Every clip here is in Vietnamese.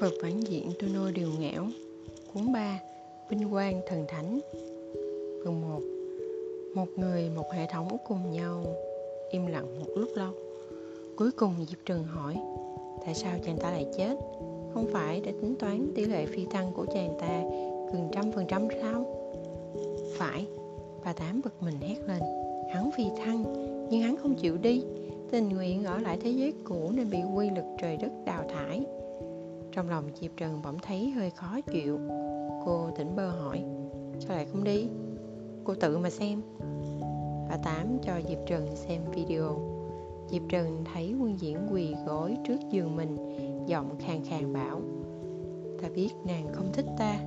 vật phản diện tôi nôi điều ngẽo. Cuốn 3 Vinh quang thần thánh. Phần 1 Một người, một hệ thống cùng nhau Im lặng một lúc lâu. Cuối cùng Diệp Trừng hỏi Tại sao chàng ta lại chết? Không phải để tính toán tỷ lệ phi thăng của chàng ta Gần trăm phần trăm sao? Phải. Bà Tám bực mình hét lên Hắn phi thăng Nhưng hắn không chịu đi. Tình nguyện ở lại thế giới cũ Nên bị quy lực trời đất đào thải trong lòng Diệp Trần bỗng thấy hơi khó chịu. Cô tỉnh bơ hỏi, Sao lại không đi? Cô tự mà xem. Bà Tám cho Diệp Trần xem video. Diệp Trần thấy quân diễn quỳ gối trước giường mình, Giọng khàn khàn bảo, Ta biết nàng không thích ta.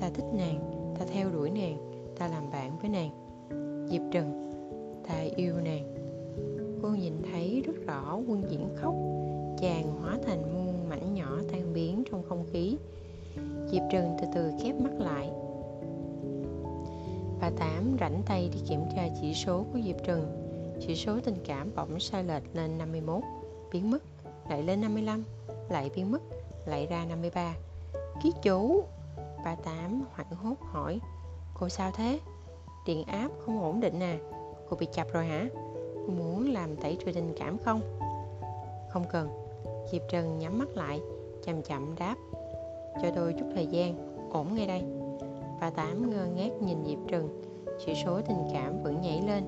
Ta thích nàng, Ta theo đuổi nàng, Ta làm bạn với nàng. Diệp Trần, Ta yêu nàng. Cô nhìn thấy rất rõ quân diễn khóc, Chàng hóa thành nhỏ tan biến trong không khí. Diệp Trần từ từ khép mắt lại. Bà Tám rảnh tay đi kiểm tra chỉ số của Diệp Trần Chỉ số tình cảm bỗng sai lệch lên 51 Biến mất, Lại lên 55 Lại biến mất, Lại ra 53 Ký chú! Bà Tám hoảng hốt hỏi. Cô sao thế? Điện áp không ổn định à? Cô bị chập rồi hả? Cô muốn làm tẩy trừ tình cảm không? Không cần. Diệp Trần nhắm mắt lại Chậm chậm đáp. Cho tôi chút thời gian Ổn ngay đây. Bà Tám ngơ ngác nhìn Diệp Trần Chỉ số tình cảm vẫn nhảy lên.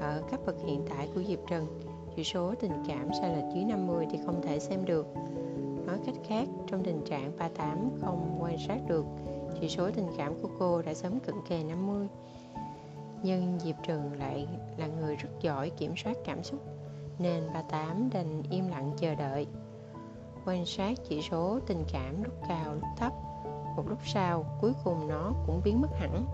Ở cấp bậc hiện tại của Diệp Trần Chỉ số tình cảm sai lệch dưới 50 thì không thể xem được. Nói cách khác, trong tình trạng bà Tám không quan sát được Chỉ số tình cảm của cô đã sớm cận kề 50 Nhưng Diệp Trần lại là người rất giỏi kiểm soát cảm xúc Nên bà Tám đành im lặng chờ đợi quan sát chỉ số tình cảm lúc cao, lúc thấp. Một lúc sau, cuối cùng nó cũng biến mất hẳn.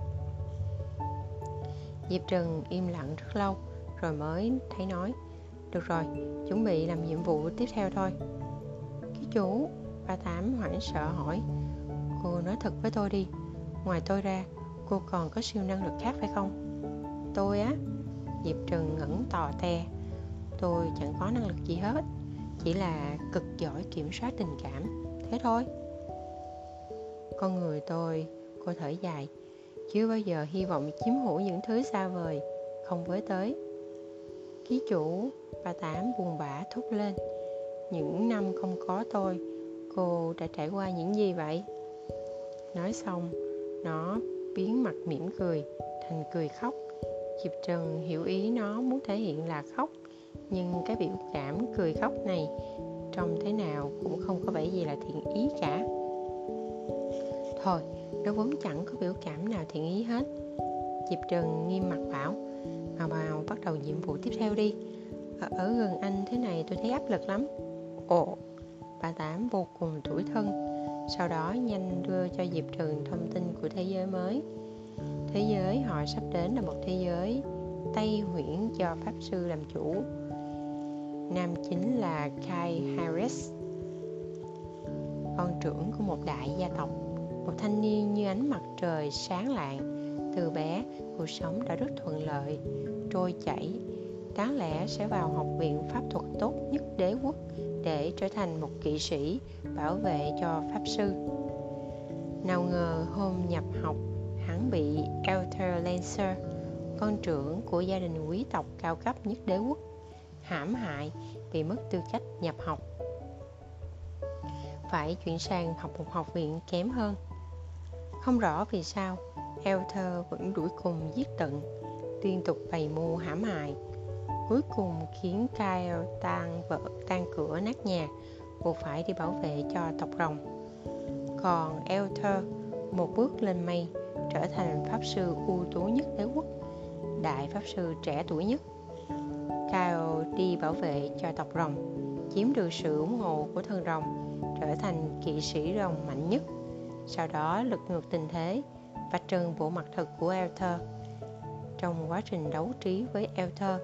Diệp trần im lặng rất lâu, rồi mới thấy nói, được rồi, chuẩn bị làm nhiệm vụ tiếp theo thôi. Ký chủ, ba tám hoảng sợ hỏi, cô nói thật với tôi đi, ngoài tôi ra, cô còn có siêu năng lực khác phải không? Tôi á? Diệp trần ngẩn tò te, tôi chẳng có năng lực gì hết chỉ là cực giỏi kiểm soát tình cảm, thế thôi. Con người tôi, cô thở dài, chưa bao giờ hy vọng chiếm hữu những thứ xa vời, không với tới. Ký chủ, bà tám buồn bã thúc lên, những năm không có tôi, cô đã trải qua những gì vậy? Nói xong, nó biến mặt mỉm cười, thành cười khóc. Diệp trần hiểu ý nó muốn thể hiện là khóc nhưng cái biểu cảm cười khóc này trông thế nào cũng không có vẻ gì là thiện ý cả. Thôi nó vốn chẳng có biểu cảm nào thiện ý hết. Diệp trần nghiêm mặt bảo mau mau bắt đầu nhiệm vụ tiếp theo đi. Ở, ở gần anh thế này tôi thấy áp lực lắm. Ồ bà tám vô cùng tủi thân sau đó nhanh đưa cho diệp trần thông tin của thế giới mới. Thế giới họ sắp đến là một thế giới tây huyễn do pháp sư làm chủ nam chính là Kai Harris, con trưởng của một đại gia tộc, một thanh niên như ánh mặt trời sáng lạng. Từ bé, cuộc sống đã rất thuận lợi, trôi chảy. Đáng lẽ sẽ vào học viện pháp thuật tốt nhất đế quốc để trở thành một kỵ sĩ bảo vệ cho pháp sư. Nào ngờ hôm nhập học, hắn bị Elter Lancer, con trưởng của gia đình quý tộc cao cấp nhất đế quốc hãm hại vì mất tư cách nhập học. Phải chuyển sang học một học viện kém hơn. Không rõ vì sao Elther vẫn đuổi cùng giết tận, liên tục bày mưu hãm hại. Cuối cùng khiến Kyle tan vỡ, tan cửa nát nhà, buộc phải đi bảo vệ cho tộc rồng. Còn Elther một bước lên mây, trở thành pháp sư ưu tú nhất đế quốc, đại pháp sư trẻ tuổi nhất. Kyle đi bảo vệ cho tộc rồng, chiếm được sự ủng hộ của thần rồng, trở thành kỵ sĩ rồng mạnh nhất. Sau đó lật ngược tình thế, vạch trần bộ mặt thật của Elther. Trong quá trình đấu trí với Elther,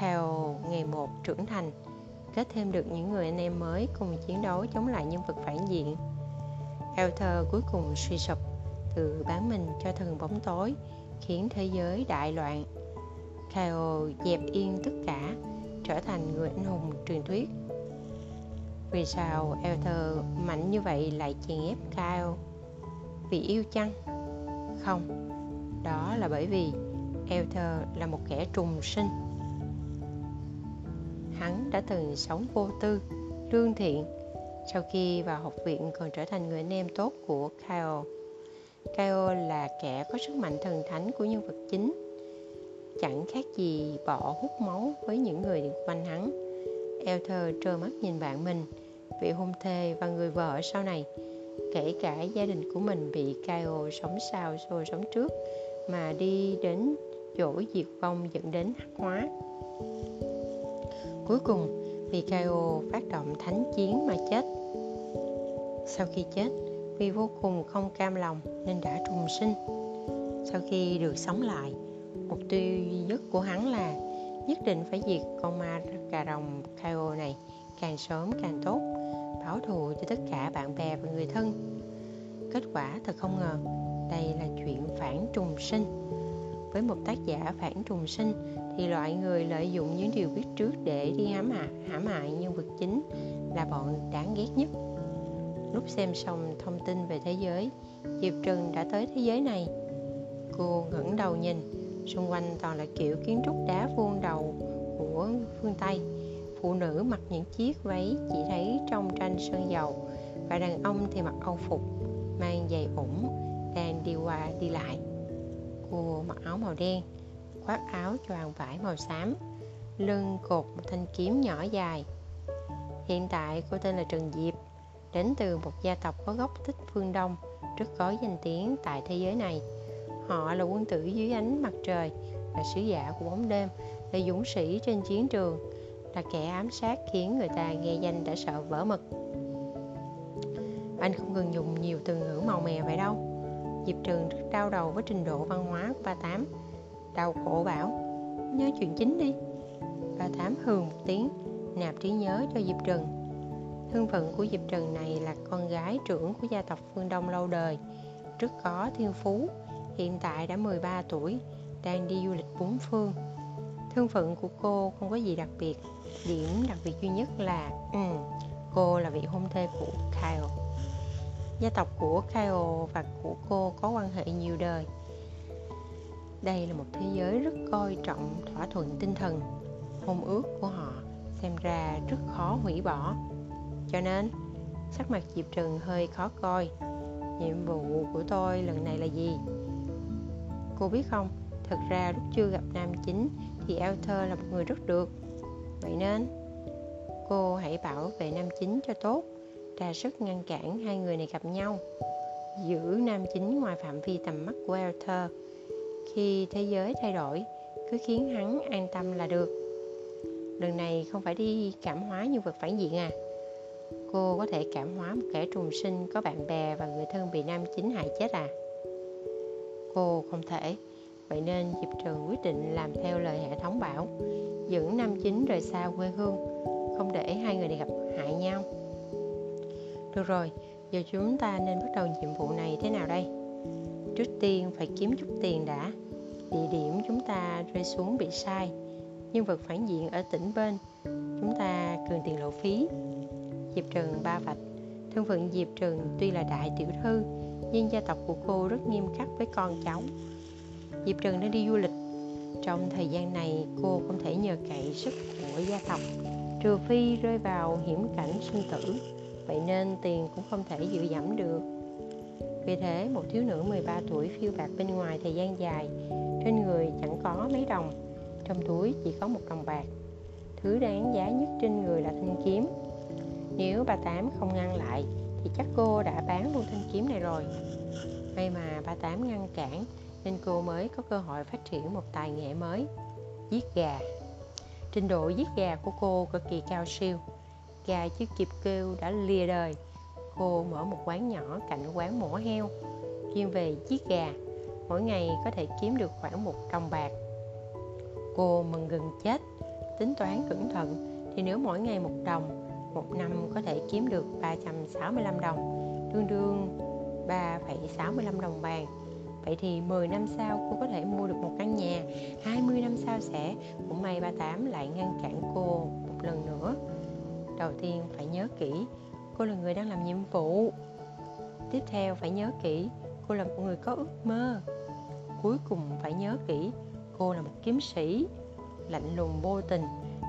Kyle ngày một trưởng thành, kết thêm được những người anh em mới cùng chiến đấu chống lại nhân vật phản diện. Elther cuối cùng suy sụp, tự bán mình cho thần bóng tối, khiến thế giới đại loạn Kyle dẹp yên tất cả trở thành người anh hùng truyền thuyết. Vì sao Elther mạnh như vậy lại chèn ép Kyle? Vì yêu chăng? Không đó là bởi vì Elther là một kẻ trùng sinh. Hắn đã từng sống vô tư lương thiện. Sau khi vào học viện còn trở thành người anh em tốt của Kyle. Kyle là kẻ có sức mạnh thần thánh của nhân vật chính, chẳng khác gì bỏ hút máu với những người quanh hắn. Elther trơ mắt nhìn bạn mình, vị hôn thê và người vợ sau này, kể cả gia đình của mình bị Kyle sống sao rồi sống trước mà đi đến chỗ diệt vong dẫn đến hắc hóa. Cuối cùng, vì Kyle phát động thánh chiến mà chết. Sau khi chết, vì vô cùng không cam lòng nên đã trùng sinh. Sau khi được sống lại, mục tiêu duy nhất của hắn là nhất định phải diệt con ma cà rồng Kaio này càng sớm càng tốt, báo thù cho tất cả bạn bè và người thân. Kết quả thật không ngờ, đây là chuyện phản trùng sinh. Với một tác giả phản trùng sinh thì loại người lợi dụng những điều biết trước để đi hãm hại, hãm hại nhân vật chính là bọn đáng ghét nhất. Lúc xem xong thông tin về thế giới, Diệp Trừng đã tới thế giới này. Cô ngẩng đầu nhìn, xung quanh toàn là kiểu kiến trúc đá vuông đầu của phương Tây. Phụ nữ mặc những chiếc váy chỉ thấy trong tranh sơn dầu và đàn ông thì mặc âu phục, mang giày ủng, đang đi qua đi lại. Cô mặc áo màu đen, khoác áo choàng vải màu xám, lưng cột một thanh kiếm nhỏ dài. Hiện tại cô tên là Trần Diệp, đến từ một gia tộc có gốc tích phương Đông, rất có danh tiếng tại thế giới này. Họ là quân tử dưới ánh mặt trời, là sứ giả của bóng đêm, là dũng sĩ trên chiến trường, là kẻ ám sát khiến người ta nghe danh đã sợ vỡ mật Anh không cần dùng nhiều từ ngữ màu mè vậy đâu. Diệp Trường rất đau đầu với trình độ văn hóa của ba tám. Đau khổ bảo nhớ chuyện chính đi. Bà thám hừ một tiếng nạp trí nhớ cho diệp trần thân phận của diệp trần này là con gái trưởng của gia tộc phương đông lâu đời rất có thiên phú hiện tại đã 13 tuổi đang đi du lịch bốn phương. Thân phận của cô không có gì đặc biệt điểm đặc biệt duy nhất là ừ, cô là vị hôn thê của Kyle. Gia tộc của Kyle và của cô có quan hệ nhiều đời. Đây là một thế giới rất coi trọng thỏa thuận tinh thần. Hôn ước của họ xem ra rất khó hủy bỏ. Cho nên sắc mặt diệp trừng hơi khó coi. Nhiệm vụ của tôi lần này là gì? Cô biết không? Thật ra lúc chưa gặp nam chính thì Elther là một người rất được. Vậy nên, cô hãy bảo vệ nam chính cho tốt, ra sức ngăn cản hai người này gặp nhau, giữ nam chính ngoài phạm vi tầm mắt của Elther khi thế giới thay đổi, cứ khiến hắn an tâm là được. Lần này không phải đi cảm hóa nhân vật phản diện à. Cô có thể cảm hóa một kẻ trùng sinh có bạn bè và người thân bị nam chính hại chết à? Vô không thể. Vậy nên diệp trường quyết định làm theo lời hệ thống bảo dẫn nam chính rời xa quê hương, không để hai người này gặp hại nhau. Được rồi, giờ chúng ta nên bắt đầu nhiệm vụ này thế nào đây? Trước tiên phải kiếm chút tiền đã. Địa điểm chúng ta rơi xuống bị sai, nhân vật phản diện ở tỉnh bên, chúng ta cần tiền lộ phí. Diệp trần ba vạch. Thân phận diệp trần tuy là đại tiểu thư nhưng gia tộc của cô rất nghiêm khắc với con cháu. Diệp trần đã đi du lịch. Trong thời gian này, cô không thể nhờ cậy sức của gia tộc, trừ phi rơi vào hiểm cảnh sinh tử. Vậy nên tiền cũng không thể dự dẫm được. Vì thế, một thiếu nữ 13 tuổi phiêu bạc bên ngoài thời gian dài, trên người chẳng có mấy đồng. Trong túi chỉ có một đồng bạc. Thứ đáng giá nhất trên người là thanh kiếm. Nếu bà tám không ngăn lại thì chắc cô đã bán luôn thanh kiếm này rồi. May mà bà tám ngăn cản, nên cô mới có cơ hội phát triển một tài nghệ mới, giết gà. Trình độ giết gà của cô cực kỳ cao siêu. Gà chưa kịp kêu đã lìa đời. Cô mở một quán nhỏ cạnh quán mổ heo, chuyên về giết gà. Mỗi ngày có thể kiếm được khoảng một đồng bạc. Cô mừng gần chết, tính toán cẩn thận, thì nếu mỗi ngày một đồng một năm có thể kiếm được 365 đồng tương đương 3,65 đồng vàng. Vậy thì 10 năm sau cô có thể mua được một căn nhà 20 năm sau sẽ Cũng may 38 lại ngăn cản cô một lần nữa. Đầu tiên phải nhớ kỹ cô là người đang làm nhiệm vụ. Tiếp theo phải nhớ kỹ cô là một người có ước mơ. Cuối cùng phải nhớ kỹ cô là một kiếm sĩ lạnh lùng vô tình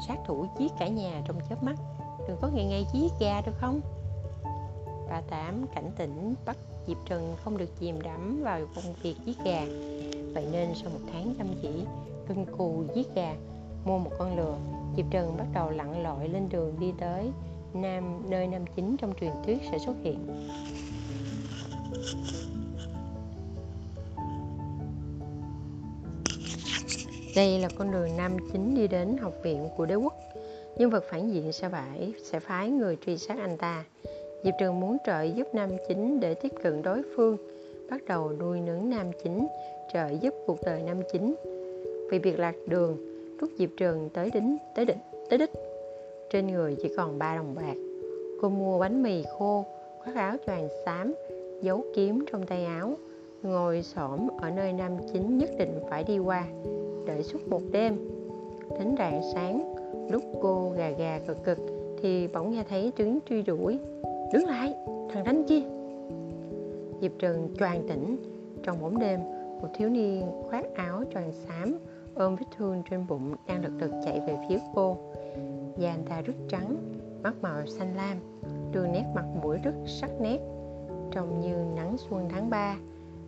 sát thủ giết cả nhà trong chớp mắt đừng có ngày ngày giết gà được không? Bà tám cảnh tỉnh bắt diệp trần không được chìm đắm vào công việc giết gà. Vậy nên sau một tháng chăm chỉ, cưng cù giết gà, mua một con lừa, diệp trần bắt đầu lặn lội lên đường đi tới nam, nơi nam chính trong truyền thuyết sẽ xuất hiện. Đây là con đường nam chính đi đến học viện của đế quốc nhân vật phản diện sẽ phải, sẽ phái người truy sát anh ta. Diệp trường muốn trợ giúp nam chính để tiếp cận đối phương, bắt đầu nuôi nướng nam chính, trợ giúp cuộc đời nam chính. Vì việc lạc đường lúc diệp trường tới đính, tới đích tới đích. Trên người chỉ còn 3 đồng bạc. Cô mua bánh mì khô, khoác áo choàng xám, giấu kiếm trong tay áo, ngồi xổm ở nơi nam chính nhất định phải đi qua, đợi suốt một đêm. Đến rạng sáng lúc cô gà gà cực cực thì bỗng nghe thấy trứng truy đuổi. Đứng lại, thằng đánh kia. Diệp trần choàng tỉnh. Trong bóng đêm, một thiếu niên khoác áo choàng xám, ôm vết thương trên bụng đang lật đật chạy về phía cô. Da anh ta rất trắng, mắt màu xanh lam đường nét mặt mũi rất sắc nét. Trông như nắng xuân tháng 3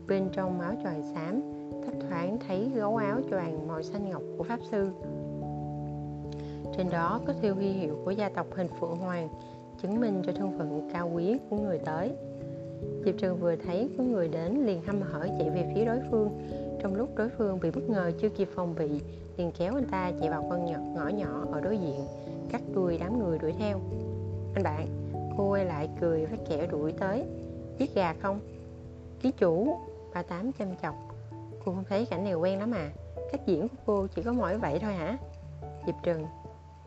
bên trong áo choàng xám, thấp thoáng thấy gấu áo choàng màu xanh ngọc của pháp sư trên đó có thiêu huy hiệu của gia tộc hình phượng hoàng chứng minh cho thân phận cao quý của người tới. Diệp trần vừa thấy có người đến liền hăm hở chạy về phía đối phương. Trong lúc đối phương bị bất ngờ chưa kịp phòng bị liền kéo anh ta chạy vào con nhỏ, ngõ nhỏ ở đối diện cắt đuôi đám người đuổi theo. Anh bạn cô quay lại cười với kẻ đuổi tới giết gà không? Ký chủ ba tám chăm chọc. Cô không thấy cảnh này quen lắm à? Cách diễn của cô chỉ có mỗi vậy thôi hả? Diệp trừng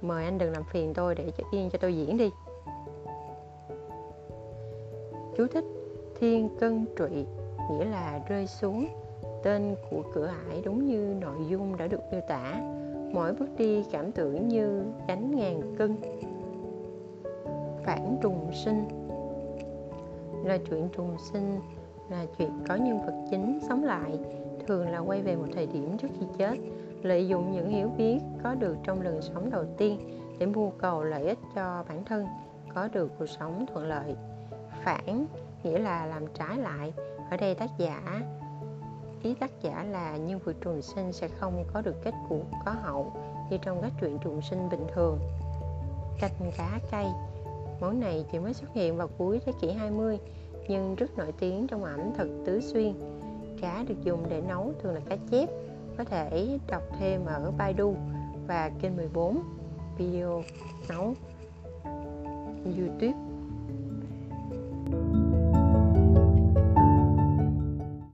mời anh đừng làm phiền tôi, để cho yên cho tôi diễn đi. Chú thích, thiên cân trụy, nghĩa là rơi xuống. Tên của cửa ải đúng như nội dung đã được miêu tả. Mỗi bước đi cảm tưởng như đánh ngàn cân. Phản trùng sinh. Là chuyện trùng sinh, là chuyện có nhân vật chính sống lại, thường là quay về một thời điểm trước khi chết lợi dụng những hiểu biết có được trong lần sống đầu tiên để mưu cầu lợi ích cho bản thân, có được cuộc sống thuận lợi. Phản nghĩa là làm trái lại. Ở đây tác giả, ý tác giả là nhân vật trùng sinh sẽ không có được kết cục có hậu như trong các truyện trùng sinh bình thường. Canh cá cay, món này chỉ mới xuất hiện vào cuối thế kỷ 20 nhưng rất nổi tiếng trong ẩm thực tứ xuyên. Cá được dùng để nấu thường là cá chép có thể đọc thêm ở Baidu và kênh 14 video nấu YouTube.